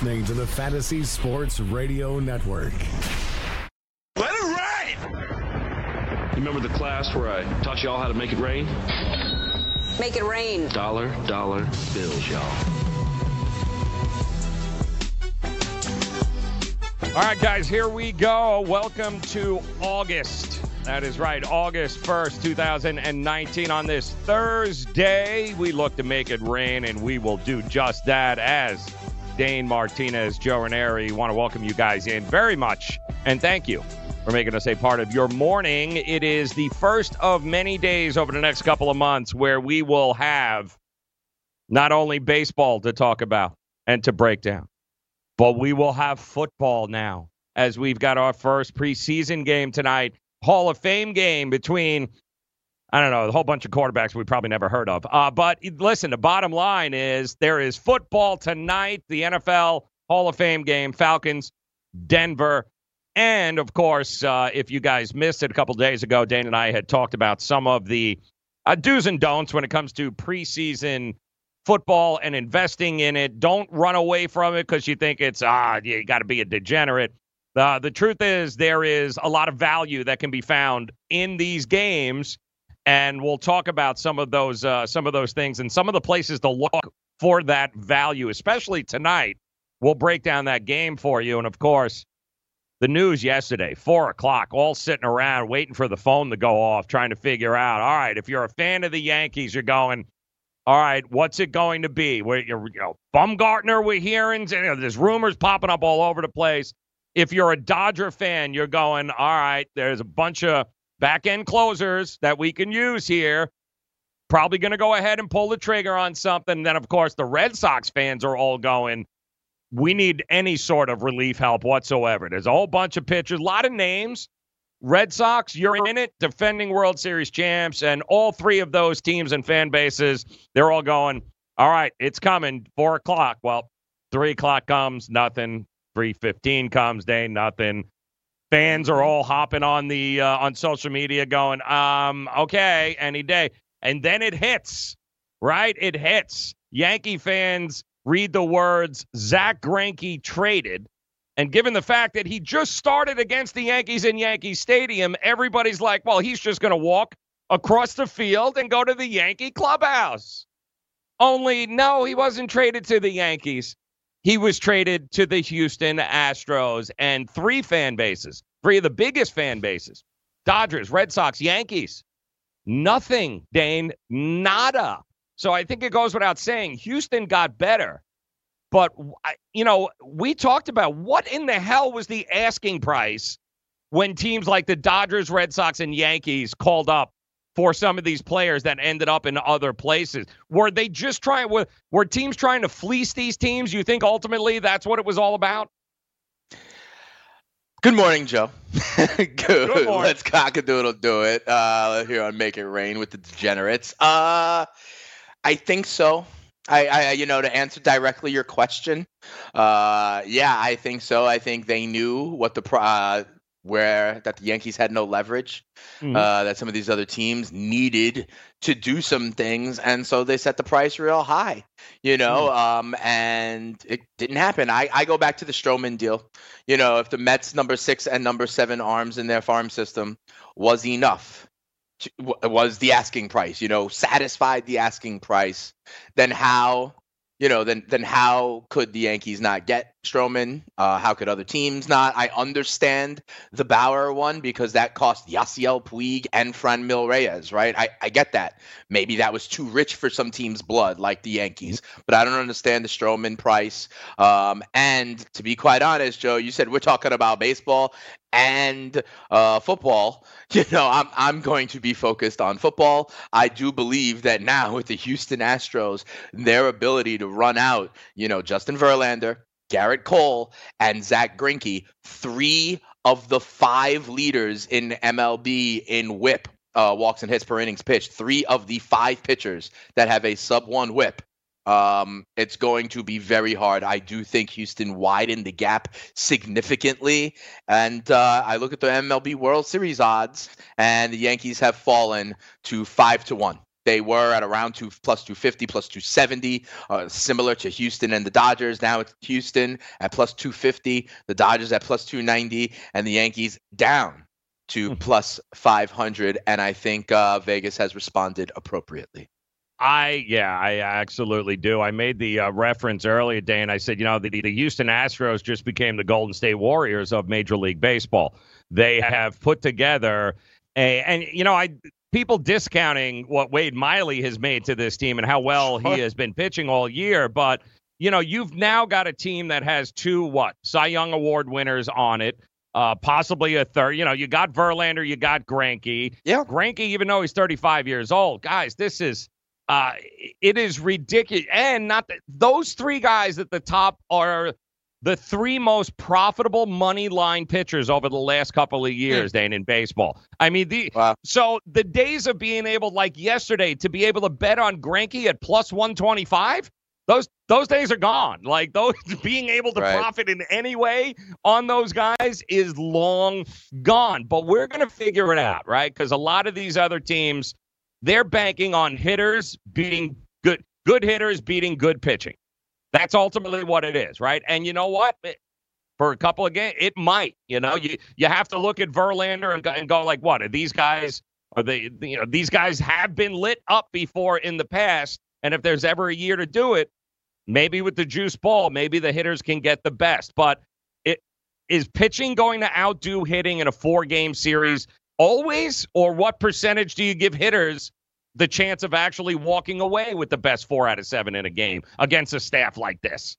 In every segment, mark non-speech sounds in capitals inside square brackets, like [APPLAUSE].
You're listening to the Fantasy Sports Radio Network. Let it rain! You remember the class where I taught y'all how to make it rain? Make it rain. Dollar, dollar bills, y'all. All right, guys, here we go. Welcome to August. That is right, August 1st, 2019. On this Thursday, we look to make it rain, and we will do just that as Dane Martinez, Joe Raineri. Want to welcome you guys in very much, and thank you for making us a part of your morning. It is the first of many days over the next couple of months where we will have not only baseball to talk about and to break down, but we will have football now as we've got our first preseason game tonight, Hall of Fame game between I don't know, a whole bunch of quarterbacks we probably never heard of. Uh, but listen, the bottom line is there is football tonight, the NFL Hall of Fame game, Falcons, Denver. And of course, uh, if you guys missed it a couple days ago, Dane and I had talked about some of the uh, do's and don'ts when it comes to preseason football and investing in it. Don't run away from it because you think it's, ah, you got to be a degenerate. Uh, the truth is, there is a lot of value that can be found in these games and we'll talk about some of those uh, some of those things and some of the places to look for that value, especially tonight. We'll break down that game for you, and of course, the news yesterday, four o'clock, all sitting around waiting for the phone to go off, trying to figure out. All right, if you're a fan of the Yankees, you're going. All right, what's it going to be? Where you know, Bumgarner, we're hearing. You know, there's rumors popping up all over the place. If you're a Dodger fan, you're going. All right, there's a bunch of back end closers that we can use here. Probably going to go ahead and pull the trigger on something. Then, of course, the Red Sox fans are all going, we need any sort of relief help whatsoever. There's a whole bunch of pitchers, a lot of names. Red Sox, you're in it, defending World Series champs, and all three of those teams and fan bases, they're all going, all right, it's coming, four o'clock. Well, three o'clock comes, nothing. Three fifteen comes, day, nothing fans are all hopping on the uh, on social media going um okay any day. And then it hits right? It hits. Yankee fans read the words Zach Greinke traded. And given the fact that he just started against the yankees in yankee stadium everybody's like well he's just going to walk across the field and go to the yankee clubhouse. Only no he wasn't traded to the yankees he was traded to the Houston Astros and three fan bases, three of the biggest fan bases Dodgers, Red Sox, Yankees. Nothing, Dane, nada. So I think it goes without saying Houston got better. But, you know, we talked about what in the hell was the asking price when teams like the Dodgers, Red Sox, and Yankees called up for some of these players that ended up in other places. Were they just trying were, were teams trying to fleece these teams? You think ultimately that's what it was all about? Good morning, Joe. [LAUGHS] Good. Good morning. Let's cockadoodle do it uh, here on Make It Rain with the Degenerates. Uh, I think so. I, I, you know, to answer directly your question, uh, yeah, I think so. I think they knew what the uh, where that the Yankees had no leverage, mm-hmm. uh, that some of these other teams needed to do some things, and so they set the price real high, you know, mm-hmm. um, and it didn't happen. I, I go back to the Stroman deal, you know, if the Mets number six and number seven arms in their farm system was enough. Was the asking price, you know, satisfied the asking price? Then how you know, then then how could the Yankees not get Stroman? Uh, how could other teams not? I understand the Bauer one because that cost Yasiel Puig and Franmil Reyes, right? I, I get that. Maybe that was too rich for some teams' blood, like the Yankees, but I don't understand the Stroman price. Um, and to be quite honest, Joe, you said we're talking about baseball and uh, football. [LAUGHS] You know, I'm I'm going to be focused on football. I do believe that now with the Houston Astros, their ability to run out, you know, Justin Verlander, Gerrit Cole and Zach Greinke, three of the five leaders in MLB in WHIP, uh, walks and hits per innings pitched. Three of the five pitchers that have a sub one WHIP. Um, it's going to be very hard. I do think Houston widened the gap significantly, and uh, I look at the MLB World Series odds, and the Yankees have fallen to five to one. They were at around two plus 250, plus 270, uh, similar to Houston and the Dodgers. Now it's Houston at plus 250, the Dodgers at plus 290, and the Yankees down to hmm. plus 500. And I think uh, Vegas has responded appropriately. I yeah, I absolutely do. I made the uh, reference earlier, Dan. I said, you know, the, the Houston Astros just became the Golden State Warriors of Major League Baseball. They have put together a, and you know, I people discounting what Wade Miley has made to this team and how well he has been pitching all year. But, you know, you've now got a team that has two, what, Cy Young Award winners on it. Uh, possibly a third. You know, you got Verlander, you got Greinke. Yeah. Greinke, even though he's 35 years old, guys, this is uh, it is ridiculous. And not that those three guys at the top are the three most profitable money line pitchers over the last couple of years, Dan, in baseball. I mean, the wow. so the days of being able, like yesterday, to be able to bet on Greinke at plus one twenty five. Those those days are gone. Like those [LAUGHS] being able to right. profit in any way on those guys is long gone. But we're gonna figure it out, right? Because a lot of these other teams, they're banking on hitters beating good good hitters beating good pitching. That's ultimately what it is, right? And you know what? It, for a couple of games, it might. You know, you you have to look at Verlander and go, and go like, what are these guys? Are they? You know, these guys have been lit up before in the past, and if there's ever a year to do it, maybe with the juice ball, maybe the hitters can get the best. But it is pitching going to outdo hitting in a four game series always, or what percentage do you give hitters the chance of actually walking away with the best four out of seven in a game against a staff like this?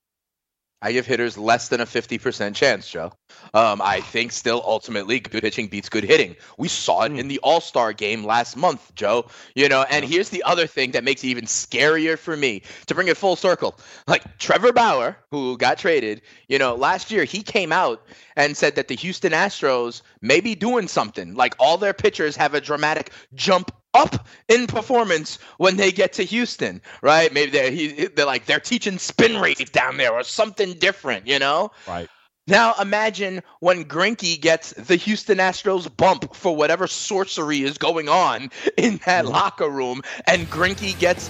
I give hitters less than a 50% chance, Joe. Um, I think still ultimately good pitching beats good hitting. We saw it in the All Star game last month, Joe. You know, and here's the other thing that makes it even scarier for me to bring it full circle. Like Trevor Bauer, who got traded, you know, last year he came out and said that the Houston Astros may be doing something. Like all their pitchers have a dramatic jump up in performance when they get to Houston, right? Maybe they're he, they're like they're teaching spin rate down there or something different, you know? Right. Now imagine when Greinke gets the Houston Astros bump for whatever sorcery is going on in that mm-hmm. locker room, and Greinke gets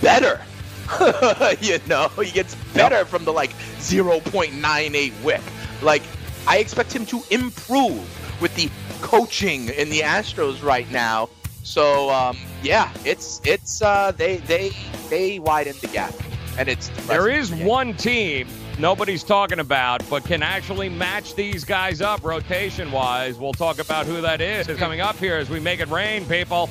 better. [LAUGHS] you know, he gets better yep. from the like 0.98 whip. Like I expect him to improve with the coaching in the Astros right now so um, yeah, it's it's uh, they they they widen the gap, and it's there is one team nobody's talking about, but can actually match these guys up rotation wise. We'll talk about who that is coming up here as we make it rain, people.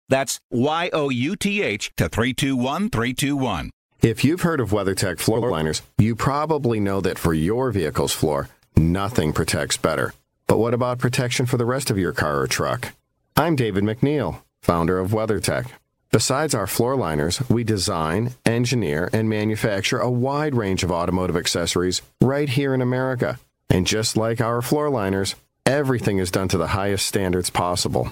That's Y O U T H to 321321. If you've heard of WeatherTech floor liners, you probably know that for your vehicle's floor, nothing protects better. But what about protection for the rest of your car or truck? I'm David McNeil, founder of WeatherTech. Besides our floor liners, we design, engineer, and manufacture a wide range of automotive accessories right here in America. And just like our floor liners, everything is done to the highest standards possible.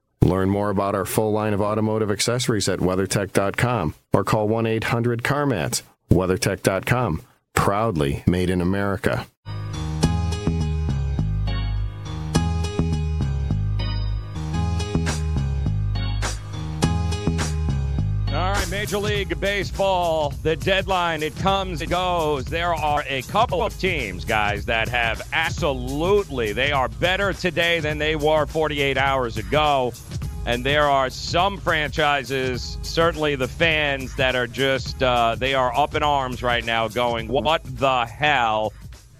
Learn more about our full line of automotive accessories at WeatherTech.com or call 1 800 CarMats. WeatherTech.com, proudly made in America. Major League Baseball, the deadline, it comes, it goes. There are a couple of teams, guys, that have absolutely, they are better today than they were 48 hours ago. And there are some franchises, certainly the fans, that are just, uh, they are up in arms right now going, what the hell?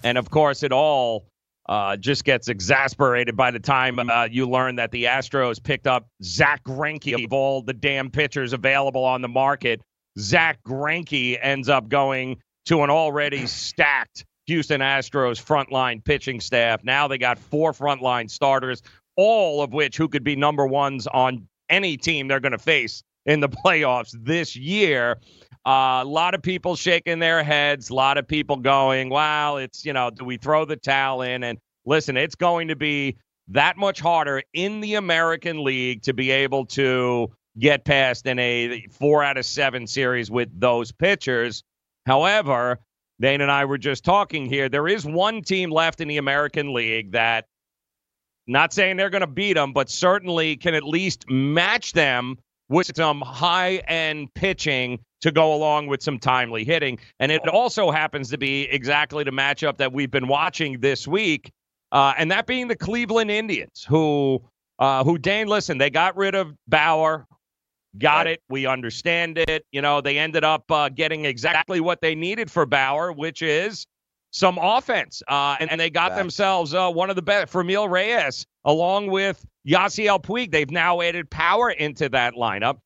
And of course, it all uh, just gets exasperated by the time uh, you learn that the Astros picked up Zach Greinke of all the damn pitchers available on the market. Zach Greinke ends up going to an already [CLEARS THROAT] stacked Houston Astros frontline pitching staff. Now they got four frontline starters, all of which who could be number ones on any team they're going to face in the [LAUGHS] playoffs this year. Uh, a lot of people shaking their heads, a lot of people going, wow, it's, you know, do we throw the towel in? And listen, it's going to be that much harder in the American League to be able to get past in a four out of seven series with those pitchers. However, Dane and I were just talking here. There is one team left in the American League that, not saying they're going to beat them, but certainly can at least match them with some high end pitching to go along with some timely hitting. And it also happens to be exactly the matchup that we've been watching this week, uh, and that being the Cleveland Indians, who, uh, who Dane, listen, they got rid of Bauer. Got it. We understand it. You know, they ended up uh, getting exactly what they needed for Bauer, which is some offense. Uh, and, and, they got themselves uh, one of the best, Franmil Reyes, along with Yasiel Puig. They've now added power into that lineup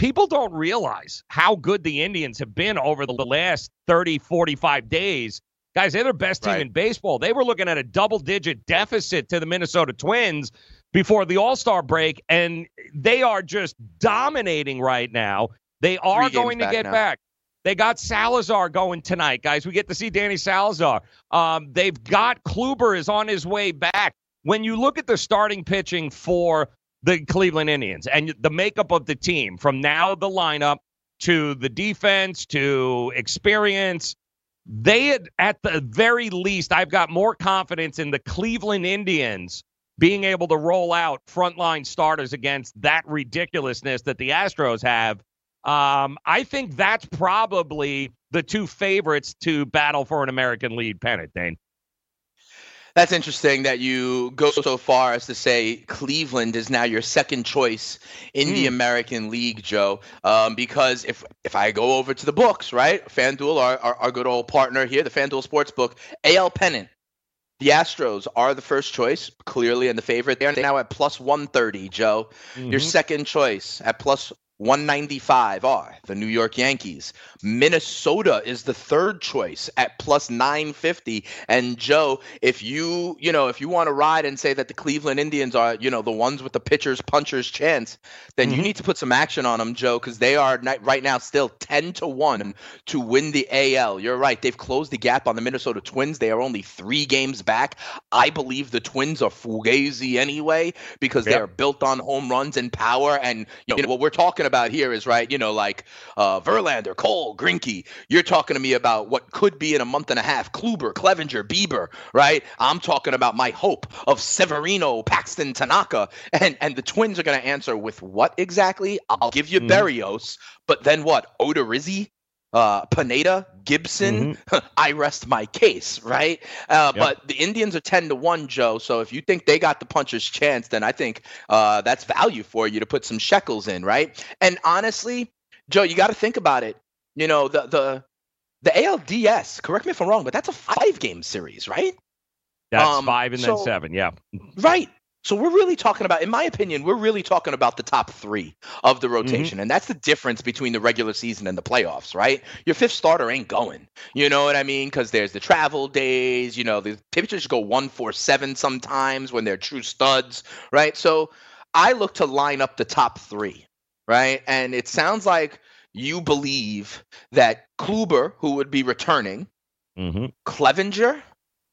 people don't realize how good the Indians have been over the last 30, 45 days. Guys, they're the best team right. in baseball. They were looking at a double digit deficit to the Minnesota Twins before the All Star break, and they are just dominating right now. They are going to get now. back. They got Salazar going tonight, guys. We get to see Danny Salazar. Um, they've got Kluber is on his way back. When you look at the starting pitching for the Cleveland Indians and the makeup of the team from now the lineup to the defense to experience. They had, at the very least, I've got more confidence in the Cleveland Indians being able to roll out frontline starters against that ridiculousness that the Astros have. Um, I think that's probably the two favorites to battle for an American League pennant, Dane. That's interesting that you go so far as to say Cleveland is now your second choice in mm. the hmm. American League, Joe. Um, because if if I go over to the books, right, FanDuel, our, our, our good old partner here, the FanDuel Sportsbook, AL Pennant, the Astros are the first choice, clearly, and the favorite. They are now at plus 130, Joe. Mm-hmm. Your second choice at plus 195 are the New York Yankees. Minnesota is the third choice at plus 950. And Joe, if you, you know, if you want to ride and say that the Cleveland Indians are, you know, the ones with the pitchers punchers chance, then mm-hmm. you need to put some action on them, Joe, because they are right now still 10 to 1 to win the AL. You're right. They've closed the gap on the Minnesota Twins. They are only three games back. I believe the Twins are fugazi anyway because yep. they are built on home runs and power. And, you know, what we're talking about here is right, you know, like uh, Verlander, Cole, Greinke. You're talking to me about what could be in a month and a half. Kluber, Clevinger, Bieber, right? I'm talking about my hope of Severino, Paxton, Tanaka, and and the Twins are going to answer with what exactly? I'll give you mm-hmm. Berrios, but then what? Odorizzi, uh, Pineda, Gibson, mm-hmm. [LAUGHS] I rest my case, right? Uh, yep. But the Indians are 10 to 1, Joe. So if you think they got the puncher's chance, then I think uh, that's value for you to put some shekels in, right? And honestly, Joe, you got to think about it. You know, the, the, the ALDS, correct me if I'm wrong, but that's a five game series, right? That's um, five and so, then seven, yeah. Right. So we're really talking about, in my opinion, we're really talking about the top three of the mm-hmm. rotation, mm-hmm. and that's the difference between the regular season and the playoffs, right? Your fifth starter ain't going. You know what I mean? Because there's the travel days. You know, the pitchers go one four seven sometimes when they're true studs, right? So I look to line up the top three, right? And it sounds like you believe that Kluber, who would be returning, mm-hmm. Clevinger,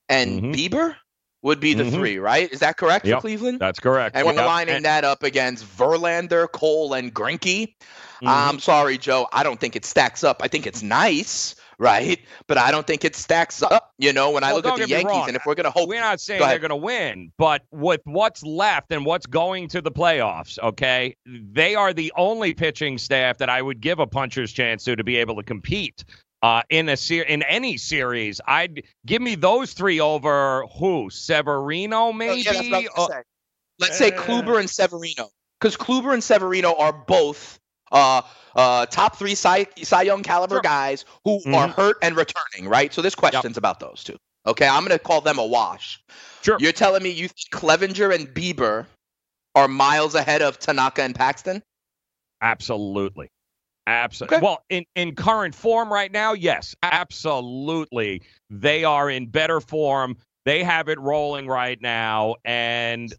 and mm-hmm. Bieber would be the mm-hmm. three, right? Is that correct yep, for Cleveland? That's correct. And we're yep. lining that up against Verlander, Cole, and Greinke. Mm-hmm. I'm sorry, Joe. I don't think it stacks up. I think it's nice, right? But I don't think it stacks up. You know, when well, I look at the Yankees, and if we're going to hope, we're not saying go they're going to win, but with what's left and what's going to the playoffs, okay, they are the only pitching staff that I would give a puncher's chance to to be able to compete uh, in a ser- in any series. I'd give me those three over who Severino maybe. Oh, yeah, uh, say. Let's say Kluber and Severino, because Kluber and Severino are both uh, uh, top three Cy, Cy Young caliber sure. guys who mm-hmm. are hurt and returning, right? So there's questions yep. about those two. Okay, I'm going to call them a wash. Sure. You're telling me you think Clevinger and Bieber are miles ahead of Tanaka and Paxton? Absolutely. Absolutely. Okay. Well, in, in current form right now, yes, absolutely. They are in better form. They have it rolling right now. And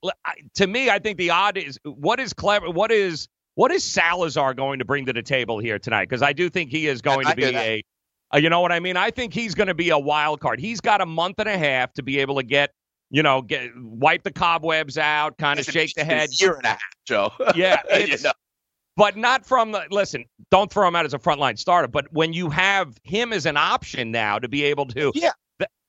to me, I think the odd is what is clever, what is what is Salazar going to bring to the table here tonight? Because I do think he is going I, to be a, a, you know what I mean? I think he's going to be a wild card. He's got a month and a half to be able to get you know, get wipe the cobwebs out, kind of shake the head. Year and a half, Joe. Yeah, [LAUGHS] it's, you know but not from the listen. Don't throw him out as a frontline starter. But when you have him as an option now to be able to, yeah,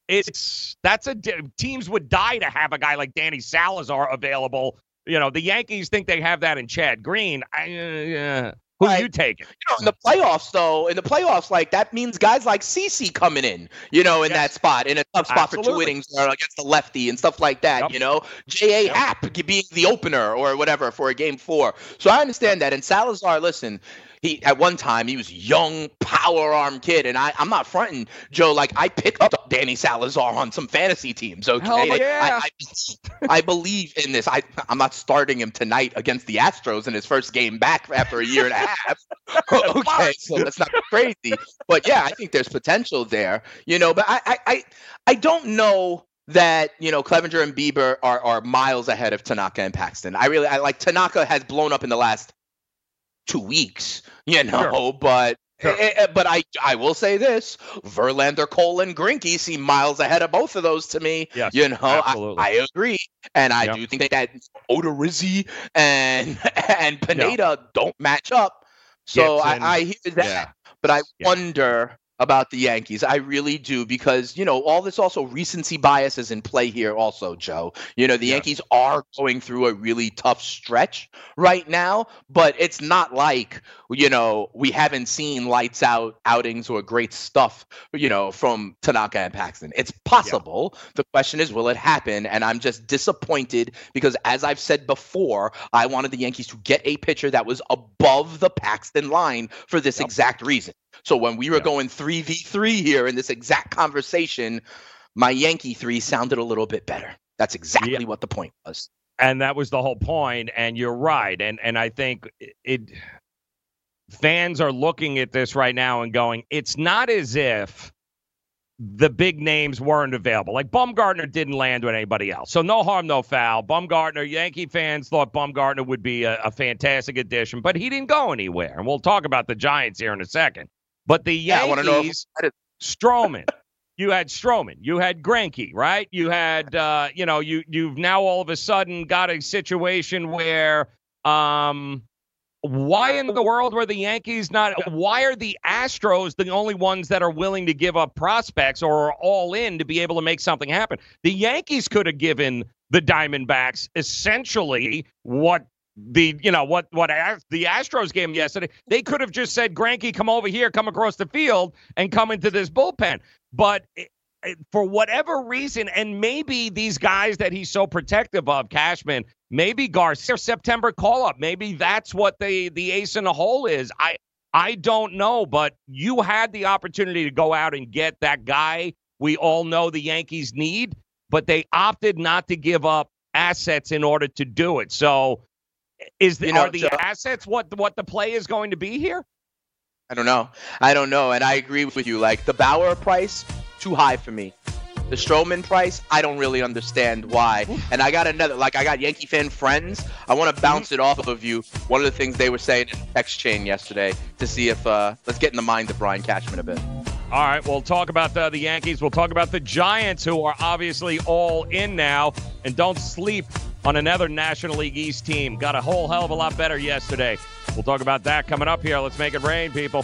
it's that's a teams would die to have a guy like Danny Salazar available. You know, the Yankees think they have that in Chad Green. I, uh, who right. you taking? You know, in the playoffs, though, in the playoffs, like that means guys like CC coming in, you know, in yes. that spot, in a tough spot Absolutely. for two innings or against the lefty and stuff like that. Yep. You know, J.A. Yep. Happ being the opener or whatever for a game four. So I understand that. And Salazar, listen, he at one time he was young power arm kid and I, i'm not fronting joe. Like i picked up danny salazar on some fantasy teams okay? Oh, Hell like, yeah. I, I, I, believe in this. I, i'm not starting him tonight against the astros in his first game back after a year and a half. [LAUGHS] [LAUGHS] Okay so that's not crazy. But yeah i think there's potential there you know? But i i i, I don't know that you know Clevinger and Bieber are, are miles ahead of Tanaka and Paxton. I really I like Tanaka has blown up in the last two weeks, you know. Sure. But sure. Eh, eh, but I I will say this: Verlander, Cole, and Greinke seem miles ahead of both of those to me. Yes, you know, I, I, agree, and I yep. do think that Odorizzi and [LAUGHS] and Pineda yep. don't match up. So I, I, hear that, yeah. but I yeah. wonder about the Yankees. I really do because, you know, all this also recency bias is in play here also, Joe. You know, the yeah. Yankees are going through a really tough stretch right now, but it's not like, you know, we haven't seen lights out outings or great stuff, you know, from Tanaka and Paxton. It's possible. Yeah. The question is, will it happen? And I'm just disappointed because as I've said before, I wanted the Yankees to get a pitcher that was above the Paxton line for this yep. exact reason. So when we were yeah. going 3v3 here in this exact conversation, my Yankee 3 sounded a little bit better. That's exactly yeah. what the point was. And that was the whole point and you're right and and I think it fans are looking at this right now and going, it's not as if the big names weren't available. Like Bumgarner didn't land with anybody else. So no harm, no foul. Bumgarner, Yankee fans thought Bumgarner would be a, a fantastic addition, but he didn't go anywhere. And we'll talk about the Giants here in a second. But the Yankees, yeah, Stroman, you had Stroman, you had Greinke, right? You had, uh, you know, you you've now all of a sudden got a situation where um, why in the world were the Yankees not? Why are the Astros the only ones that are willing to give up prospects or are all in to be able to make something happen? The Yankees could have given the Diamondbacks essentially what the you know what what the Astros game yesterday. They could have just said, "Greinke, come over here, come across the field, and come into this bullpen." But for whatever reason, and maybe these guys that he's so protective of, Cashman, maybe Garcia September call up, maybe that's what the the ace in the hole is. I I don't know, but you had the opportunity to go out and get that guy we all know the Yankees need, but they opted not to give up assets in order to do it. So is the, you know, are the assets what what the play is going to be here? I don't know. I don't know, and I agree with you. Like the Bauer price too high for me. The Stroman price, I don't really understand why. And I got another, like, I got Yankee fan friends. I want to bounce it off of you. One of the things they were saying in text chain yesterday to see if, uh, let's get in the mind of Brian Cashman a bit. All right, we'll talk about the, the Yankees. We'll talk about the Giants, who are obviously all in now. And don't sleep on another National League East team. Got a whole hell of a lot better yesterday. We'll talk about that coming up here. Let's make it rain, people.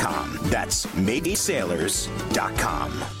That's maidsailors.com.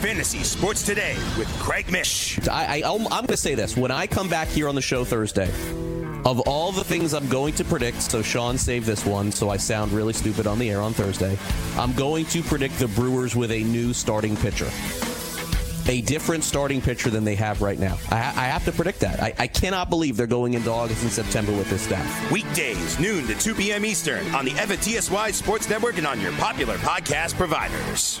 Fantasy Sports Today with Craig Mish. I, I, I'm going to say this. When I come back here on the show Thursday, of all the things I'm going to predict, so Sean saved this one, so I sound really stupid on the air on Thursday. I'm going to predict the Brewers with a new starting pitcher. A different starting pitcher than they have right now. I, I have to predict that. I, I, cannot believe they're going into August and September with this staff. Weekdays, noon to 2 p.m. Eastern on the FNTSY Sports Network and on your popular podcast providers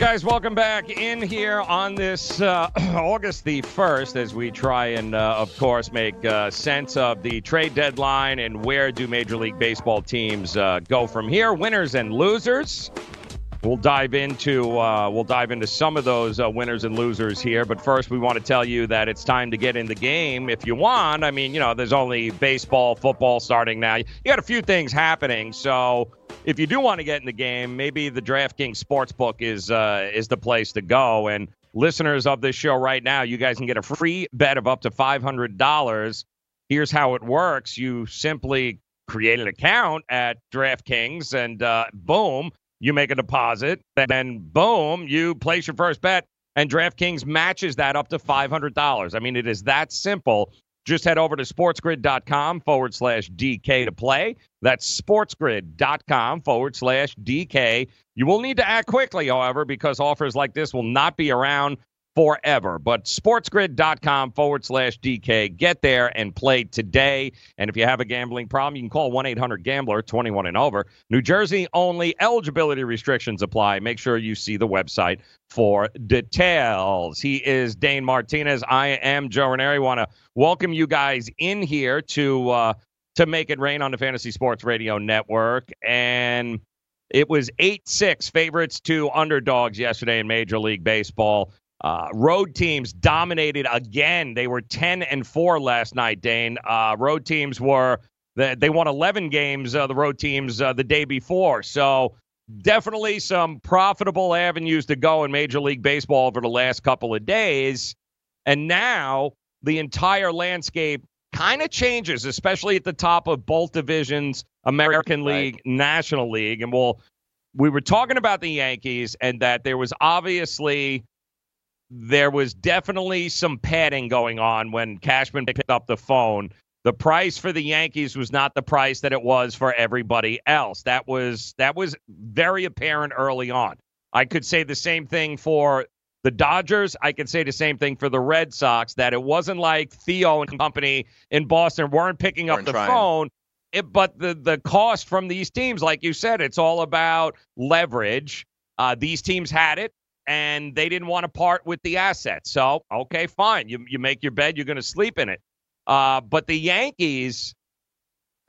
right, guys, welcome back in here on this uh, [CLEARS THROAT] August the 1st as we try and, uh, of course, make uh, sense of the trade deadline and where do Major League Baseball teams uh, go from here, winners and losers. We'll dive into uh, we'll dive into some of those uh, winners and losers here, but first we want to tell you that it's time to get in the game if you want. I mean, you know, there's only baseball, football starting now. You got a few things happening, so if you do want to get in the game, maybe the DraftKings Sportsbook is uh, is the place to go. And listeners of this show right now, you guys can get a free bet of up to five hundred dollars. Here's how it works: you simply create an account at DraftKings, and uh, boom you make a deposit, then boom, you place your first bet, and DraftKings matches that up to $500. I mean, it is that simple. Just head over to sportsgrid.com forward slash DK to play. That's sportsgrid.com forward slash DK. You will need to act quickly, however, because offers like this will not be around forever. But sportsgrid.com forward slash DK. Get there and play today. And if you have a gambling problem, you can call 1 800 Gambler 21 and over. New Jersey only eligibility restrictions apply. Make sure you see the website for details. He is Dane Martinez. I am Joe Raineri. Want to welcome you guys in here to uh, to make it rain on the Fantasy Sports Radio Network. And it was 8 6 favorites to underdogs yesterday in Major League Baseball. Uh, road teams dominated again. They were 10 and 4 last night, Dane. Uh, road teams were, they won 11 games, uh, the road teams, uh, the day before. So definitely some profitable avenues to go in Major League Baseball over the last couple of days. And now the entire landscape kind of changes, especially at the top of both divisions, American League, right. National League. And we'll, we were talking about the Yankees and that there was obviously there was definitely some padding going on when Cashman picked up the phone. The price for the Yankees was not the price that it was for everybody else. That was that was very apparent early on. I could say the same thing for the Dodgers. I could say the same thing for the Red Sox. That it wasn't like Theo and company in Boston weren't picking weren't up the trying. phone. It, but the the cost from these teams, like you said, it's all about leverage. Uh, these teams had it and they didn't want to part with the assets. So, okay, fine. You, you make your bed, you're going to sleep in it. Uh, but the Yankees,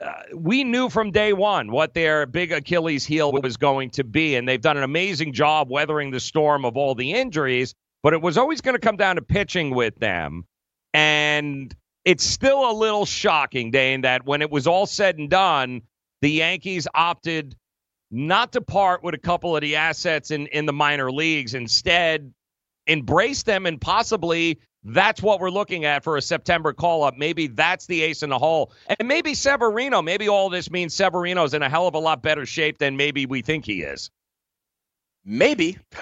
uh, we knew from day one what their big Achilles heel was going to be, and they've done an amazing job weathering the storm of all the injuries. But it was always going to come down to pitching with them. And it's still a little shocking, Dane, that when it was all said and done, the Yankees opted not to part with a couple of the assets in, in the minor leagues. Instead, embrace them and possibly that's what we're looking at for a September call up. Maybe that's the ace in the hole. And maybe Severino, maybe all this means Severino's in a hell of a lot better shape than maybe we think he is. Maybe, [LAUGHS]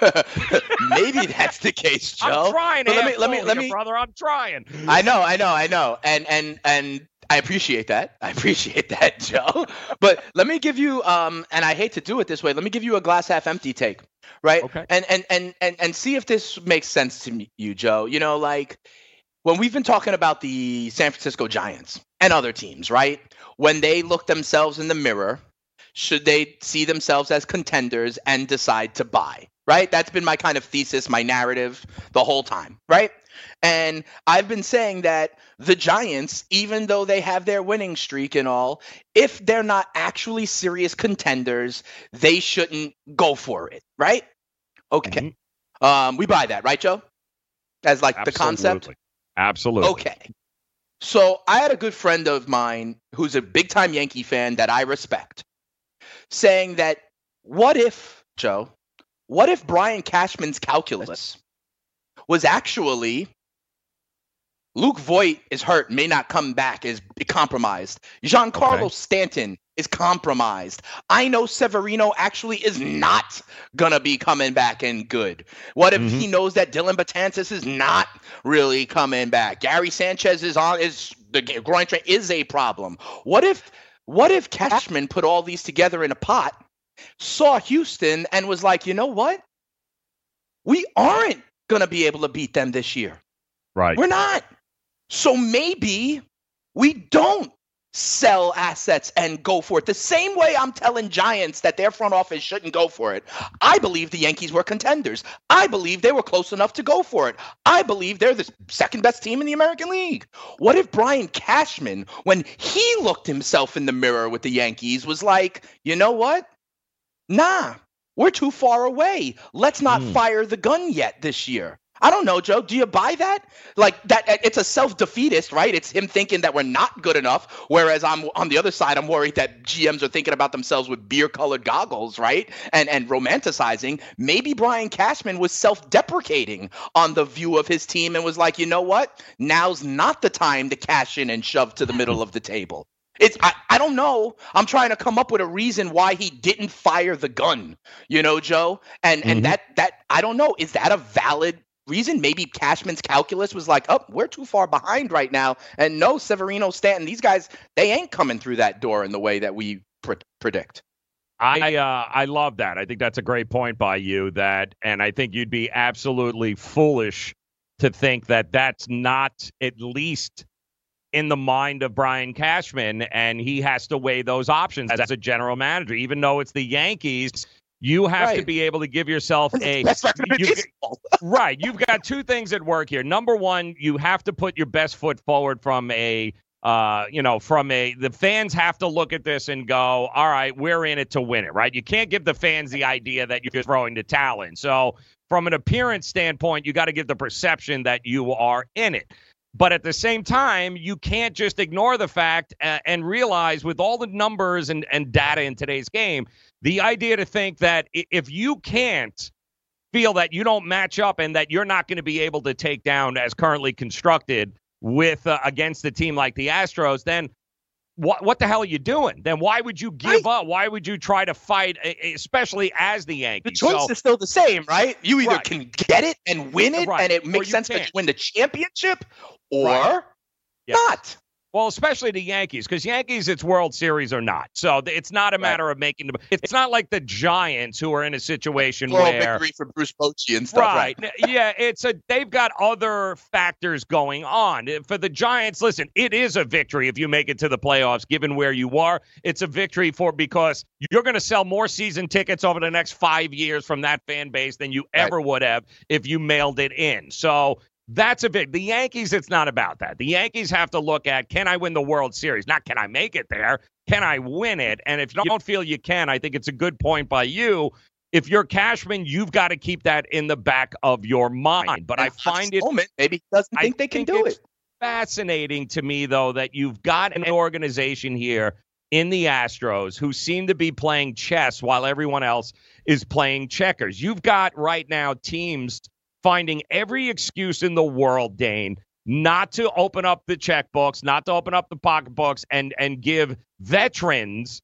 maybe that's the case, Joe. I'm trying. But let me, let me, let me, brother. I'm trying. I know, I know, I know, and and and I appreciate that. [LAUGHS] I appreciate that, Joe. But let me give you um and I hate to do it this way. Let me give you a glass half empty take, right? Okay. And and and and and see if this makes sense to you, Joe. You know, like when we've been talking about the San Francisco Giants and other teams, right? When they look themselves in the mirror, should they see themselves as contenders and decide to buy? Right? That's been my kind of thesis, my narrative the whole time, right? And I've been saying that the Giants, even though they have their winning streak and all, if they're not actually serious contenders, they shouldn't go for it, right? Okay. Mm-hmm. Um, we buy that, right, Joe? As like Absolutely. the concept? Absolutely. Okay. So I had a good friend of mine who's a big time Yankee fan that I respect saying that what if, Joe, what if Brian Cashman's calculus was actually Luke Voit is hurt, may not come back, is compromised. Giancarlo okay. Stanton is compromised. I know Severino actually is not gonna be coming back and good. What if mm-hmm. he knows that Dellin Betances is not really coming back? Gary Sanchez is on is the groin strain is a problem. What if what if Cashman put all these together in a pot, saw Houston and was like, you know what? We aren't gonna be able to beat them this year. Right. We're not. So maybe we don't sell assets and go for it. The same way I'm telling Giants that their front office shouldn't go for it. I believe the Yankees were contenders. I believe they were close enough to go for it. I believe they're the second best team in the American League. What if Brian Cashman, when he looked himself in the mirror with the Yankees, was like, you know what? Nah, we're too far away. Let's not mm. fire the gun yet this year. I don't know, Joe. Do you buy that? Like that it's a self-defeatist, right? It's him thinking that we're not good enough, whereas I'm on the other side, I'm worried that GMs are thinking about themselves with beer-colored goggles, right? And and romanticizing. Maybe Brian Cashman was self-deprecating on the view of his team and was like, "You know what? Now's not the time to cash in and shove to the middle of the table." It's I, I don't know. I'm trying to come up with a reason why he didn't fire the gun. You know, Joe? And mm-hmm. and that that I don't know. Is that a valid reason maybe Cashman's calculus was like, oh, we're too far behind right now. And no, Severino, Stanton, these guys, they ain't coming through that door in the way that we pre- predict. I uh, I love that. I think that's a great point by you. That, and I think you'd be absolutely foolish to think that that's not at least in the mind of Brian Cashman, and he has to weigh those options as a general manager. Even though it's the Yankees, you have right. to be able to give yourself a you've, [LAUGHS] right. You've got two things at work here. Number one, you have to put your best foot forward from a uh, you know, from a the fans have to look at this and go, all right, we're in it to win it, right? You can't give the fans the idea that you're throwing the talent. So, from an appearance standpoint, you got to give the perception that you are in it. But at the same time, you can't just ignore the fact uh, and realize with all the numbers and, and data in today's game the idea to think that if you can't feel that you don't match up and that you're not going to be able to take down as currently constructed with uh, against a team like the Astros, then what what the hell are you doing? Then why would you give up? Why would you try to fight, especially as the Yankees? The choice so, is still the same, right? You either right. can get it and win it, right. and it makes sense to win the championship, or right. not. Well, especially the Yankees, because Yankees, it's World Series or not. So it's not a matter right. of making. The, it's not like the Giants who are in a situation where victory for Bruce Bochy and stuff. Right. right. yeah. It's a. They've got other factors going on for the Giants. Listen, it is a victory if you make it to the playoffs, given where you are. It's a victory for because you're going to sell more season tickets over the next five years from that fan base than you right. ever would have if you mailed it in. So that's a big. The Yankees, it's not about that. The Yankees have to look at can I win the World Series? Not can I make it there? Can I win it? And if you don't feel you can, I think it's a good point by you. If you're Cashman, you've got to keep that in the back of your mind. But I find it moment, maybe he doesn't think I they can do it. Fascinating to me, though, that you've got an organization here in the Astros who seem to be playing chess while everyone else is playing checkers. You've got right now teams finding every excuse in the world, Dane, not to open up the checkbooks, not to open up the pocketbooks and and give veterans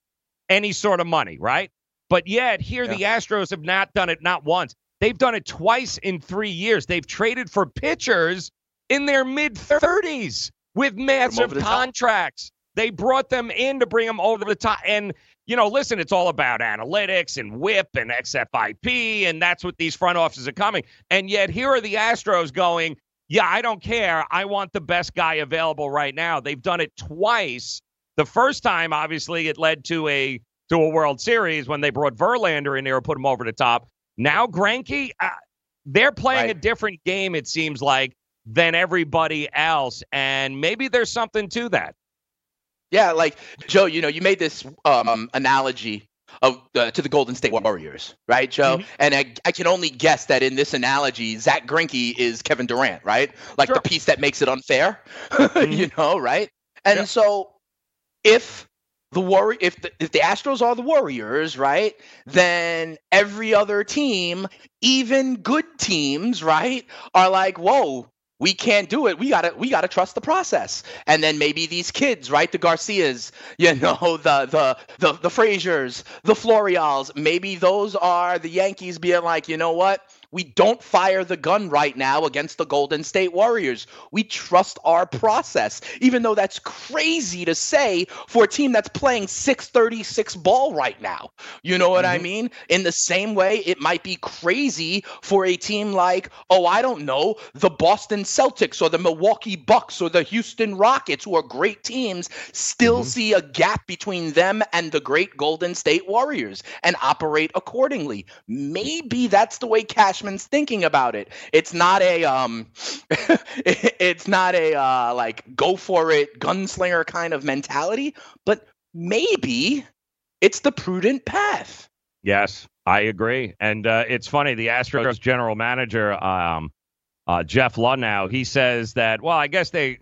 any sort of money, right? But yet here yeah. the Astros have not done it not once. They've done it twice in 3 years. They've traded for pitchers in their mid 30s with massive contracts. Top. They brought them in to bring them over the top and you know, listen, it's all about analytics and whip and XFIP, and that's what these front offices are coming. And yet here are the Astros going, yeah, I don't care. I want the best guy available right now. They've done it twice. The first time, obviously, it led to a to a World Series when they brought Verlander in there and put him over the top. Now Greinke, uh, they're playing right. a different game. It seems like than everybody else, and maybe there's something to that. Yeah, like Joe, you know, you made this um, analogy of uh, to the Golden State Warriors, right, Joe? Mm-hmm. And I, I can only guess that in this analogy, Zack Greinke is Kevin Durant, right? Like sure. the piece that makes it unfair, [LAUGHS] mm-hmm. you know, right? And yeah. so if the Warrior, if the, if the Astros are the Warriors, right, then every other team, even good teams, right, are like, whoa, we can't do it. We gotta we gotta trust the process. And then maybe these kids, right? The Garcias, you [LAUGHS] know, the the the the Fraziers, the Florials, maybe those are the Yankees being like, you know what? We don't fire the gun right now against the Golden State Warriors. We trust our process, even though that's crazy to say for a team that's playing 636 ball right now. You know what mm-hmm. I mean? In the same way, it might be crazy for a team like, oh, I don't know, the Boston Celtics or the Milwaukee Bucks or the Houston Rockets, who are great teams, still mm-hmm. see a gap between them and the great Golden State Warriors and operate accordingly. Maybe that's the way Cash Cashman's thinking about it. It's not a um, [LAUGHS] it's not a uh, like go for it gunslinger kind of mentality, but maybe it's the prudent path. Yes, I agree. And uh, it's funny, the Astros general manager, um, uh, Jeff Luhnow, he says that, well, I guess they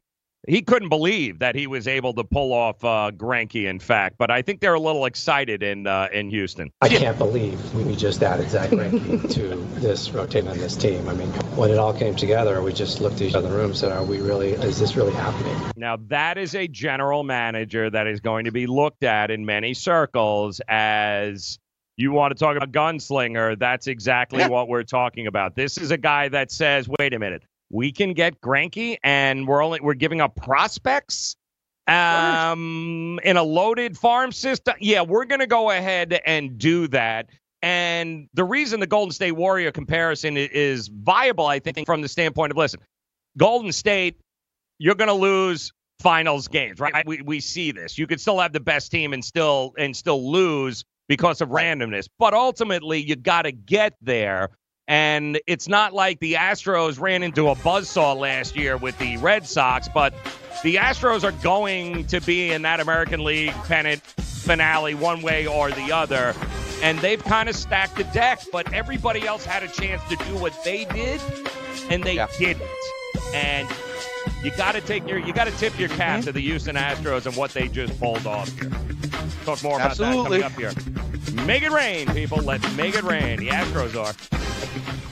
he couldn't believe that he was able to pull off uh, Greinke, in fact. But I think they're a little excited in uh, in Houston. I can't believe we just added Zack Greinke [LAUGHS] to this rotating on this team. I mean, when it all came together, we just looked at each other in the room and said, "Are we really? Is this really happening?" Now that is a general manager that is going to be looked at in many circles as. You want to talk about gunslinger? That's exactly what we're talking about. This is a guy that says, "Wait a minute, we can get Greinke, and we're only we're giving up prospects um, in a loaded farm system. Yeah, we're going to go ahead and do that. And the reason the Golden State Warrior comparison is viable, I think, from the standpoint of listen, Golden State, you're going to lose finals games, right? We we see this. You could still have the best team and still and still lose because of randomness, but ultimately you got to get there. And it's not like the Astros ran into a buzzsaw last year with the Red Sox, but the Astros are going to be in that American League pennant finale one way or the other. And they've kind of stacked the deck, but everybody else had a chance to do what they did, and they yeah. didn't. And you got to take your, you got to tip your cap mm-hmm. to the Houston Astros and what they just pulled off here. Talk more about Absolutely. that coming up here. Make it rain, people. Let's make it rain. The Astros are.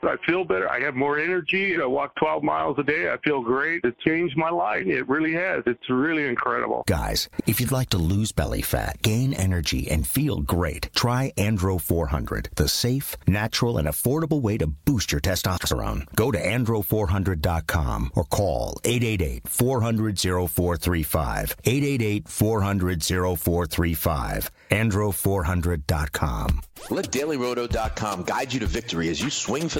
I feel better. I have more energy. I walk 12 miles a day. I feel great. It changed my life. It really has. It's really incredible. Guys, if you'd like to lose belly fat, gain energy, and feel great, try Andro 400, the safe, natural, and affordable way to boost your testosterone. Go to andro400.com or call 888 400 0435. 888 400 0435. Andro400.com. Let DailyRoto.com guide you to victory as you swing for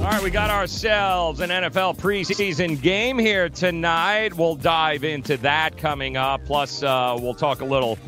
All right, we got ourselves an NFL preseason game here tonight. We'll dive into that coming up. Plus, uh, we'll talk a little,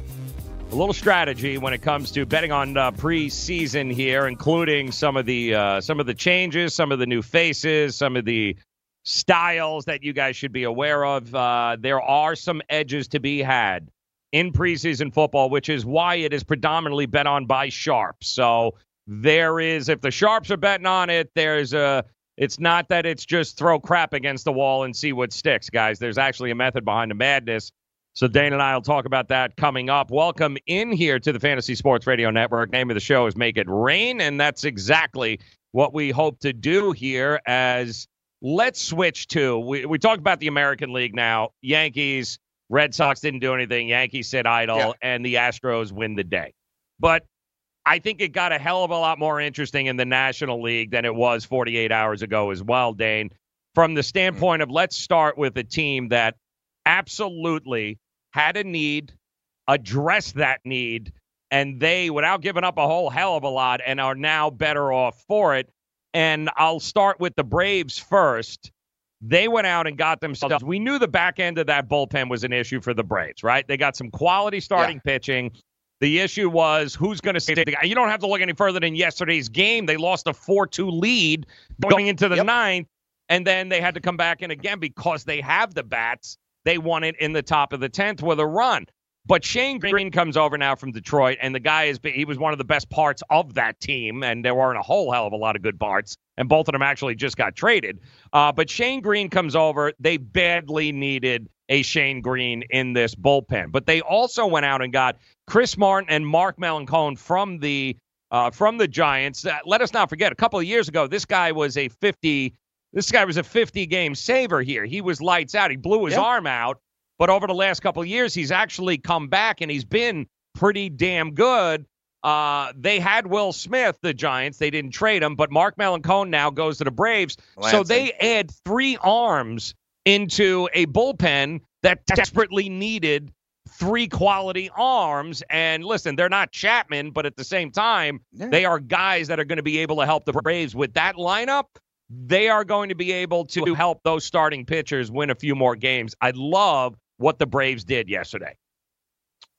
a little strategy when it comes to betting on uh, preseason here, including some of the uh, some of the changes, some of the new faces, some of the styles that you guys should be aware of. Uh, there are some edges to be had in preseason football, which is why it is predominantly bet on by sharps. So there is if the sharps are betting on it there's a it's not that it's just throw crap against the wall and see what sticks guys. There's actually a method behind the madness. So dane and i will talk about that coming up. Welcome in here to the fantasy sports radio network. Name of the show is make it rain and that's exactly what we hope to do here as let's switch to we, we about the american league now yankees red sox didn't do anything yankees sit idle yeah. and the astros win the day but I think it got a hell of a lot more interesting in the National League than it was 48 hours ago as well, Dane. From the standpoint of let's start with a team that absolutely had a need, addressed that need, and they, without giving up a whole hell of a lot, and are now better off for it. And I'll start with the Braves first. They went out and got themselves. We knew the back end of that bullpen was an issue for the Braves, right? They got some quality starting yeah. pitching. The issue was who's going to guy. You don't have to look any further than yesterday's game. They lost a 4 2 lead going into the yep. ninth, and then they had to come back in again because they have the bats. They won it in the top of the 10th with a run. But Shane Greene comes over now from Detroit, and the guy is he was one of the best parts of that team, and there weren't a whole hell of a lot of good parts, and both of them actually just got traded. Uh, but Shane Greene comes over. They badly needed a Shane Greene in this bullpen, but they also went out and got Chris Martin and Mark Melancon from the uh, from the Giants. Uh, let us not forget, a couple of years ago, this guy was a 50. This guy was a 50 game saver here. He was lights out. He blew his arm out, but over the last couple of years, he's actually come back and he's been pretty damn good. Uh, they had Will Smith, the Giants. They didn't trade him, but Mark Melancon now goes to the Braves. Lansing. So they add three arms into a bullpen that [LAUGHS] desperately needed three quality arms. And listen, they're not Chapman, but at the same time, yeah. they are guys that are going to be able to help the Braves with that lineup. They are going to be able to help those starting pitchers win a few more games. I love what the Braves did yesterday.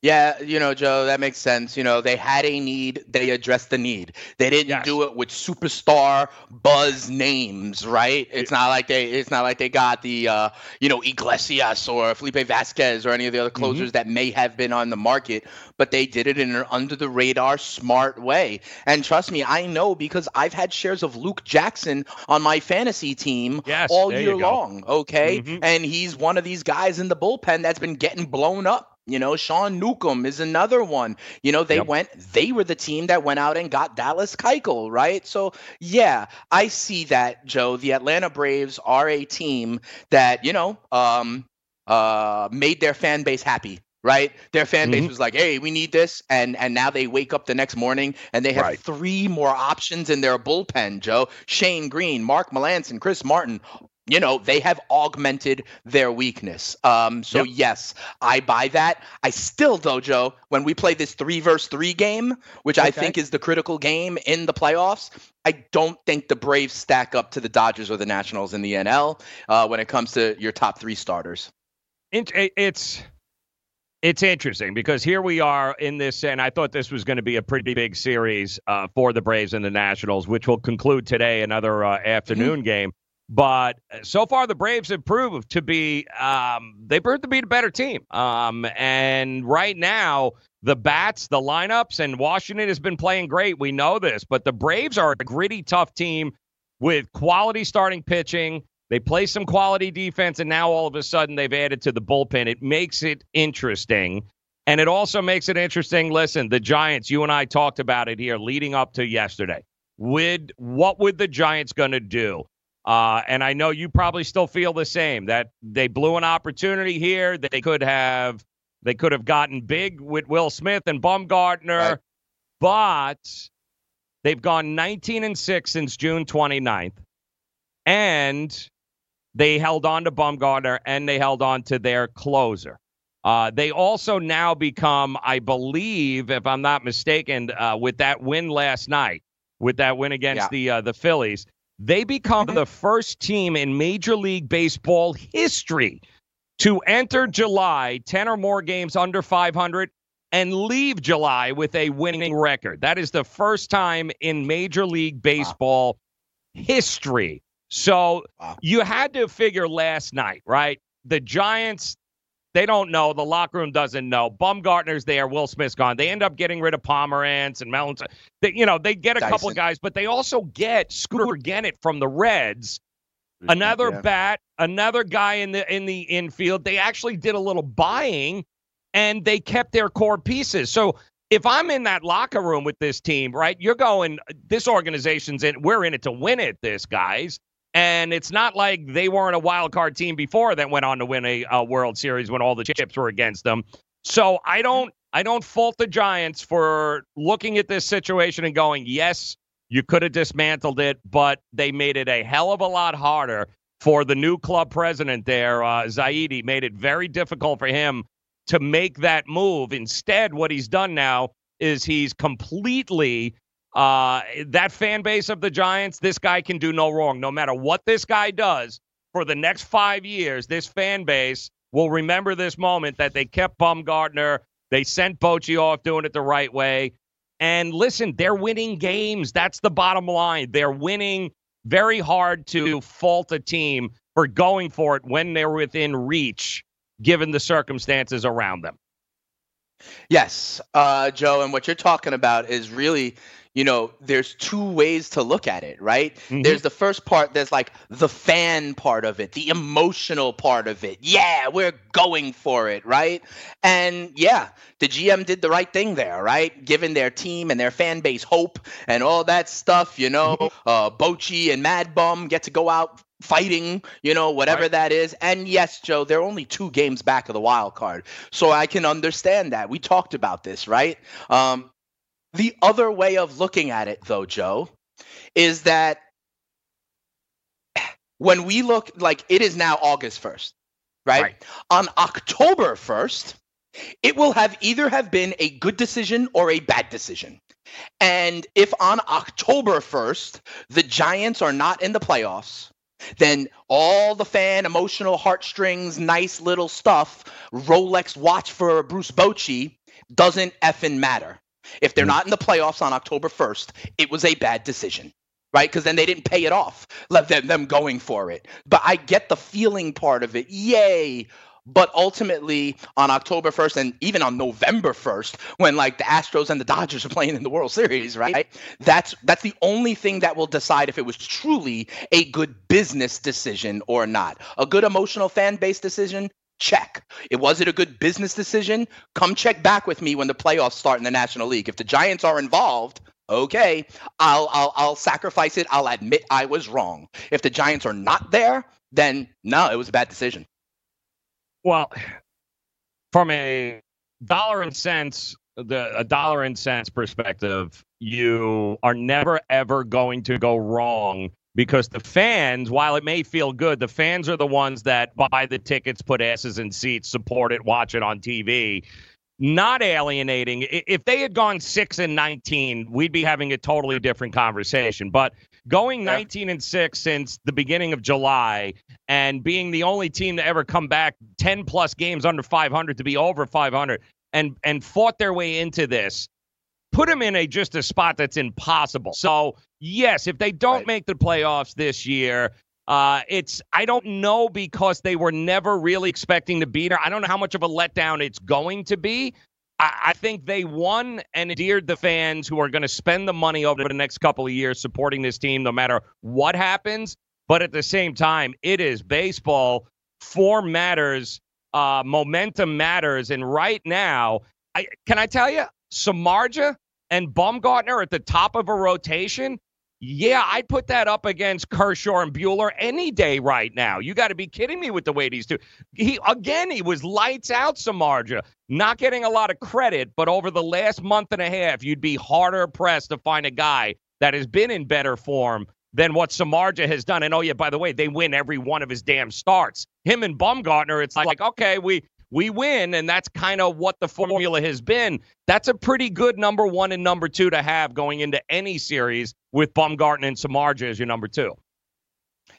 Yeah, you know, Joe, that makes sense. You know, they had a need, they addressed the need. They didn't yes. do it with superstar buzz names, right? It's not like they it's not like they got the uh, you know, Iglesias or Felipe Vasquez or any of the other mm-hmm. closers mm-hmm. that may have been on the market, but they did it in an under the radar smart way. And trust me, I know because I've had shares of Luke Jackson on my fantasy team yes, all year long, okay? Mm-hmm. And he's one of these guys in the bullpen that's been getting blown up you know, Sean Newcomb is another one. You know, they yep. went, they were the team that went out and got Dallas Keuchel, right? So, yeah, I see that, Joe. The Atlanta Braves are a team that, you know, um, uh, made their fan base happy right? Their fan base mm-hmm. was like, "Hey, we need this," and and now they wake up the next morning and they have right. three more options in their bullpen. Joe, Shane Greene, Mark Melancon, Chris Martin, you know they have augmented their weakness um so yep. yes i buy that i still dojo when we play this three versus three game which okay. i think is the critical game in the playoffs i don't think the braves stack up to the dodgers or the nationals in the nl uh, when it comes to your top three starters it's it's interesting because here we are in this, and I thought this was going to be a pretty big series uh, for the Braves and the Nationals, which will conclude today, another uh, afternoon mm-hmm. game. But so far, the Braves have proved to be um, they proved to be a better team. Um, and right now, the bats, the lineups, and Washington has been playing great. We know this, but the Braves are a gritty, tough team with quality starting pitching they play some quality defense, and now all of a sudden they've added to the bullpen. It makes it interesting. And it also makes it interesting. Listen, the Giants, you and I talked about it here leading up to yesterday. Would what would the Giants to do? Uh, and I know you probably still feel the same that they blew an opportunity here. That they could have they could have gotten big with Will Smith and Bumgarner, right. but they've gone 19 and 6 since June 29th. And they held on to Bumgarner and they held on to their closer. Uh, they also now become, I believe, if I'm not mistaken, uh, with that win last night, with that win against yeah. the uh, the Phillies, they become mm-hmm. the first team in Major League Baseball history to enter July 10 or more games under 500 and leave July with a winning record. That is the first time in Major League Baseball wow. history. So wow. you had to figure last night, right? The Giants, they don't know. The locker room doesn't know. Bumgarner's there. Will Smith's gone. They end up getting rid of Pomeranz and Mellon. They, you know, they get a Dyson. couple of guys, but they also get Scooter Gennett from the Reds. Mm-hmm, another yeah. bat, another guy in the in the infield. They actually did a little buying, and they kept their core pieces. So if I'm in that locker room with this team, right, you're going, this organization's in, we're in it to win it, this guys. And it's not like they weren't a wild card team before that went on to win a, a World Series when all the chips were against them. So I don't I don't fault the Giants for looking at this situation and going, yes, you could have dismantled it, but they made it a hell of a lot harder for the new club president there, uh, Zaidi. Made it very difficult for him to make that move. Instead, what he's done now is he's completely uh, that fan base of the Giants, this guy can do no wrong. No matter what this guy does for the next five years, this fan base will remember this moment that they kept Bumgarner. They sent Bochy off doing it the right way. And listen, they're winning games. That's the bottom line. They're winning very hard to fault a team for going for it when they're within reach, given the circumstances around them. Yes, uh, Joe, and what you're talking about is really you know, there's two ways to look at it, right? Mm-hmm. There's the first part, there's like the fan part of it, the emotional part of it. Yeah, we're going for it, right? And yeah, the GM did the right thing there, right? Giving their team and their fan base hope and all that stuff, you know. Mm-hmm. Uh, Bochy and Mad Bum get to go out fighting, you know, whatever right. that is. And yes, Joe, they're only two games back of the wild card. So I can understand that. We talked about this, right? Um, the other way of looking at it, though, Joe, is that when we look like it is now August 1st, right? right? On October 1st, it will have either have been a good decision or a bad decision. And if on October 1st, the Giants are not in the playoffs, then all the fan emotional heartstrings, nice little stuff, Rolex watch for Bruce Bochy doesn't effing matter. If they're mm. not in the playoffs on October 1st, it was a bad decision, right? Because then they didn't pay it off, let them, them going for it. But I get the feeling part of it. Yay. But ultimately, on October 1st and even on November 1st, when like the Astros and the Dodgers are playing in the World Series, right? That's that's the only thing that will decide if it was truly a good business decision or not. A good emotional fan base decision, Check. It was it a good business decision? Come check back with me when the playoffs start in the National League. If the Giants are involved, okay, I'll I'll I'll sacrifice it. I'll admit I was wrong. If the Giants are not there, then no, it was a bad decision. Well, from a dollar and cents, the a dollar and cents perspective, you are never ever going to go wrong because the fans, while it may feel good, the fans are the ones that buy the tickets, put asses in seats, support it, watch it on TV. not alienating. If they had gone six and nineteen, we'd be having a totally different conversation. But going 19 and 6 since the beginning of July and being the only team to ever come back 10 plus games under 500 to be over 500 and and fought their way into this put them in a just a spot that's impossible. So, yes, if they don't right. make the playoffs this year, uh, it's I don't know because they were never really expecting to beat her. I don't know how much of a letdown it's going to be. I, think they won and endeared the fans who are going to spend the money over the next couple of years supporting this team, no matter what happens. But at the same time, it is baseball. Form matters, uh, momentum matters, and right now, I can I tell you, Samardzija and Bumgarner at the top of a rotation yeah, I'd put that up against Kershaw and Buehler any day right now. You got to be kidding me with the way these two. He again, he was lights out, Samardzija. Not getting a lot of credit, but over the last month and a half, you'd be harder pressed to find a guy that has been in better form than what Samardzija has done. And oh yeah, by the way, they win every one of his damn starts. Him and Bumgarner, it's like okay, we we win, and that's kind of what the formula has been. That's a pretty good number one and number two to have going into any series with Bumgarner and Samardzija as your number two.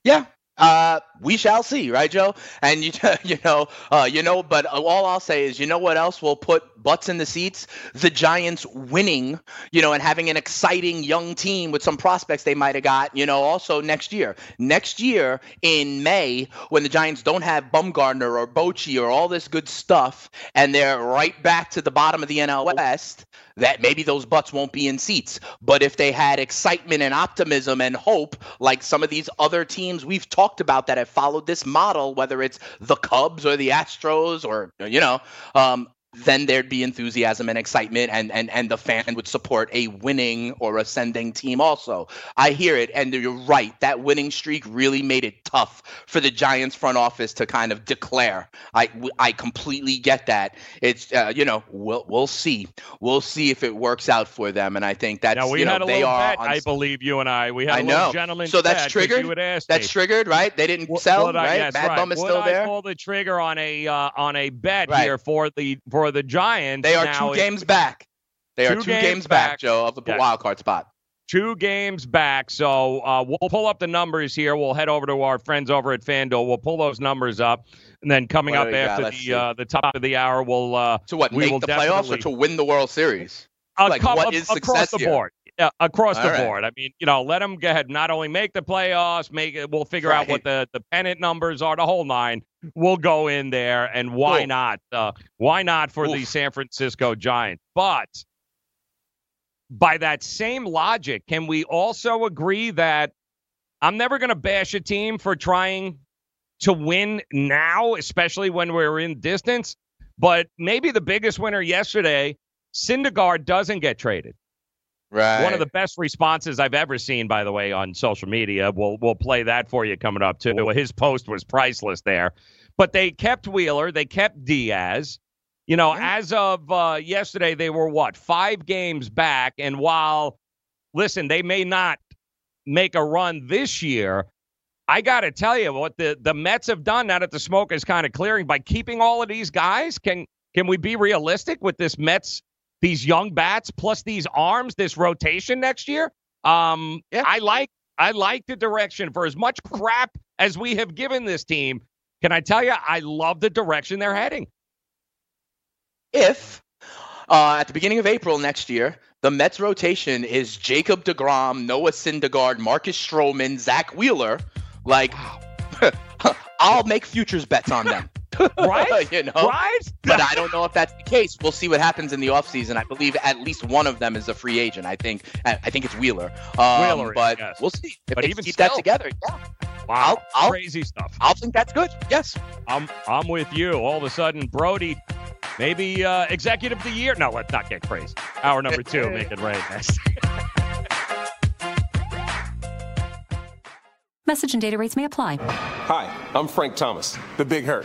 Yeah, uh, we shall see, right, Joe? And you, [LAUGHS] you know, uh, you know. But all I'll say is, you know, what else will put butts in the seats? The Giants winning, you know, and having an exciting young team with some prospects they might have got, you know, also next year. Next year in May, when the Giants don't have Bumgarner or Bochy or all this good stuff, and they're right back to the bottom of the NL West, that maybe those butts won't be in seats. But if they had excitement and optimism and hope, like some of these other teams we've talked about that have followed this model, whether it's the Cubs or the Astros or, you know, um, then there'd be enthusiasm and excitement and, and and the fan would support a winning or ascending team also. I hear it and you're right. That winning streak really made it tough for the giants front office to kind of declare. I i completely get that. It's uh, you know we'll we'll see. We'll see if it works out for them and i think that's now, we you know, had a they little are bet, i believe you and i. We had I a know. gentleman so that's triggered? that's me. triggered right? They didn't sell I, right? yes, Mad right. Bum is would still I there? pull the trigger on a uh, on a bet Right. here for the for the giants they are now, two games back they are two two games games back, back. joe of the Yes. wild card spot two games back. So uh, we'll pull up the numbers here. We'll head over to our friends over at FanDuel. We'll pull those numbers up, and then coming What up do we got? after the uh, the top of the hour, we'll uh, to what we make will the playoffs or to win the world series a like what is across success the here? Across All the right. board. I mean, you know, let them go ahead. Not only make the playoffs, make it. We'll figure out what the the pennant numbers are. The whole nine. We'll go in there, and why Cool. not? Uh, why not for the San Francisco Giants? But by that same logic, can we also agree that I'm never going to bash a team for trying to win now, especially when we're in distance? But maybe the biggest winner yesterday, Syndergaard doesn't get traded. Right One of the best responses I've ever seen, by the way, on social media. We'll we'll play that for you coming up too. His post was priceless there. But they kept Wheeler, they kept Diaz. You know, as of uh, yesterday, they were what five games back, and while listen, they may not make a run this year. I got to tell you what the the Mets have done now that the smoke is kind of clearing by keeping all of these guys. Can can we be realistic with this Mets these young bats plus these arms, this rotation next year? Um, I like I like the direction for as much crap as we have given this team. Can I tell you, I love the direction they're heading. if uh, at the beginning of April next year, the Mets rotation is Jacob DeGrom, Noah Syndergaard, Marcus Stroman, Zack Wheeler, like [LAUGHS] I'll make futures bets on them. [LAUGHS] Right? [LAUGHS] you know? Right? But I don't know if that's the case. We'll see what happens in the offseason. I believe at least one of them is a free agent. I think I I think it's Wheeler. Um, Wheeler but yes. we'll see if But they even keep that together. Yeah. Wow, I'll- I'll- crazy stuff. I'll think that's good. Yes. I'm I'm with you. All of a sudden, Brodie, maybe uh, executive of the year. No, let's not get crazy. Hour number two, [LAUGHS] make it rain. Message and data rates may apply. Hi, I'm Frank Thomas, the Big Hurt.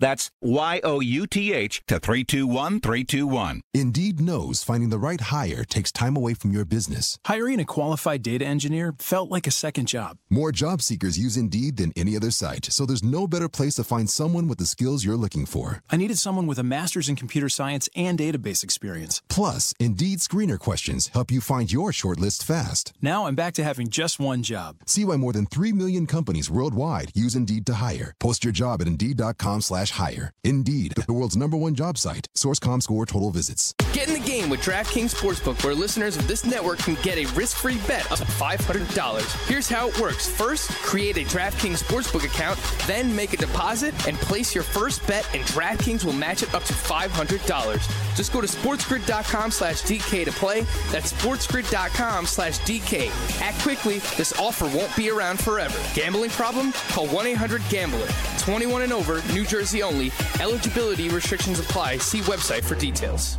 That's Y O U T H to 321321. Indeed knows finding the right hire takes time away from your business. Hiring a qualified data engineer felt like a second job. More job seekers use Indeed than any other site, so there's no better place to find someone with the skills you're looking for. I needed someone with a master's in computer science and database experience. Plus, Indeed screener questions help you find your shortlist fast. Now I'm back to having just one job. See why more than 3 million companies worldwide use Indeed to hire. Post your job at Indeed.com slash hire. Indeed, the world's number one job site. Source.comScore total visits. Get in the game with DraftKings Sportsbook, where listeners of this network can get a risk-free bet up to $500. Here's how it works. First, create a DraftKings Sportsbook account, then make a deposit and place your first bet, and DraftKings will match it up to $500. Just go to sportsgrid.com slash DK to play. That's sportsgrid.com slash DK. Act quickly. This offer won't be around forever. Gambling problem? Call 1-800-GAMBLER. 21 and over, New Jersey only. Eligibility restrictions apply. See website for details.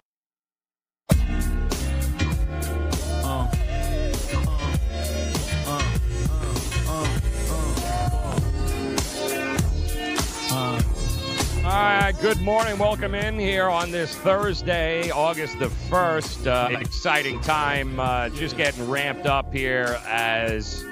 right, good morning. Welcome in here on this Thursday, August the 1st. Uh, exciting time, uh, just getting ramped up here as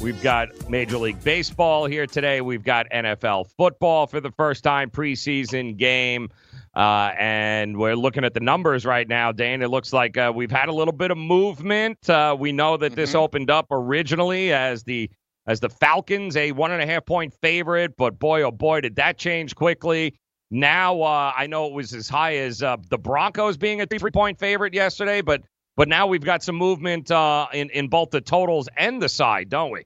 we've got Major League Baseball here today. We've got NFL football for the first time, preseason game. Uh, and we're looking at the numbers right now, Dane. It looks like uh, we've had a little bit of movement. Uh, we know that this opened up originally as the as the Falcons, a one and a half point favorite, but boy, oh boy, did that change quickly. Now uh, I know it was as high as uh, the Broncos being a three point favorite yesterday, but but now we've got some movement uh, in in both the totals and the side, don't we?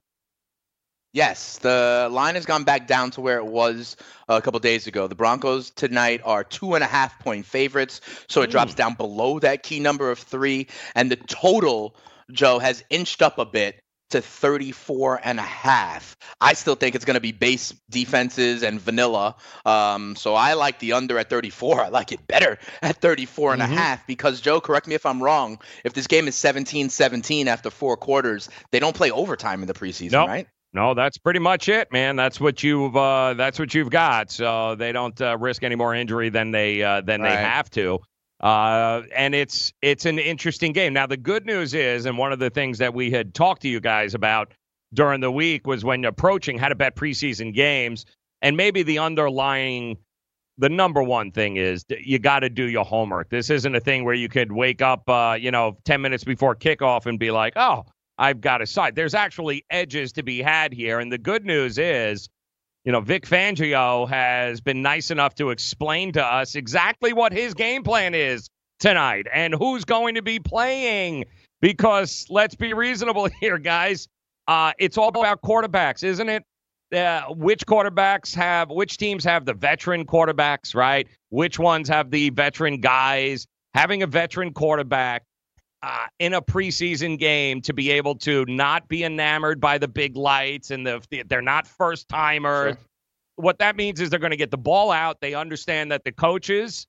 Yes, the line has gone back down to where it was a couple days ago. The Broncos tonight are two and a half point favorites, so it drops down below that key number of three. And the total, Joe, has inched up a bit to 34 and a half. I still think it's going to be base defenses and vanilla. Um, so I like the under at 34. I like it better at 34 and Mm-hmm. a half because Joe, correct me if I'm wrong. If this game is 17-17 after four quarters, they don't play overtime in the preseason, Nope. right? No, that's pretty much it, man. That's what you've uh, that's what you've got. So they don't uh, risk any more injury than they uh, than they have to. Uh, and it's it's an interesting game. Now the good news is, and one of the things that we had talked to you guys about during the week was when approaching how to bet preseason games, and maybe the underlying the number one thing is you got to do your homework. This isn't a thing where you could wake up, uh, you know, 10 minutes before kickoff and be like, oh, I've got a side. There's actually edges to be had here. And the good news is, you know, Vic Fangio has been nice enough to explain to us exactly what his game plan is tonight and who's going to be playing. Because let's be reasonable [LAUGHS] here, guys. Uh, it's all about quarterbacks, isn't it? uh, which quarterbacks have which teams have the veteran quarterbacks, right? Which ones have the veteran guys? Having a veteran quarterback uh, in a preseason game to be able to not be enamored by the big lights and the they're not first timers. What that means is they're going to get the ball out. They understand that the coaches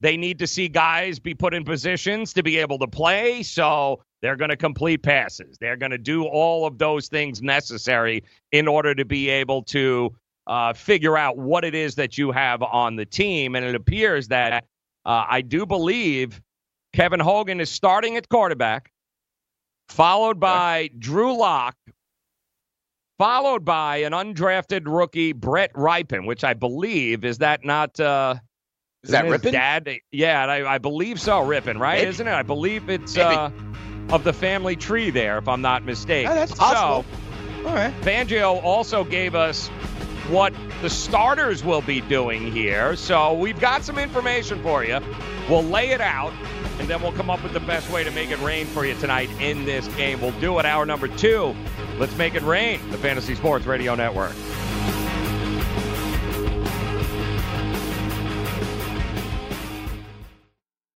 they need to see guys be put in positions to be able to play. So they're going to complete passes. They're going to do all of those things necessary in order to be able to uh, figure out what it is that you have on the team. And it appears that uh, I do believe Kevin Hogan is starting at quarterback, followed by Drew Lock, followed by an undrafted rookie, Brett Rypien, which I believe is that not. Uh, is that Rypien? Dad, yeah, I, I believe so. Rypien, right? Maybe. Isn't it? I believe it's uh, of the family tree there, if I'm not mistaken. Oh, that's possible. So, All right. Fangio also gave us what the starters will be doing here. So we've got some information for you. We'll lay it out, and then we'll come up with the best way to make it rain for you tonight in this game. We'll do it hour number two. Let's make it rain, the Fantasy Sports Radio Network.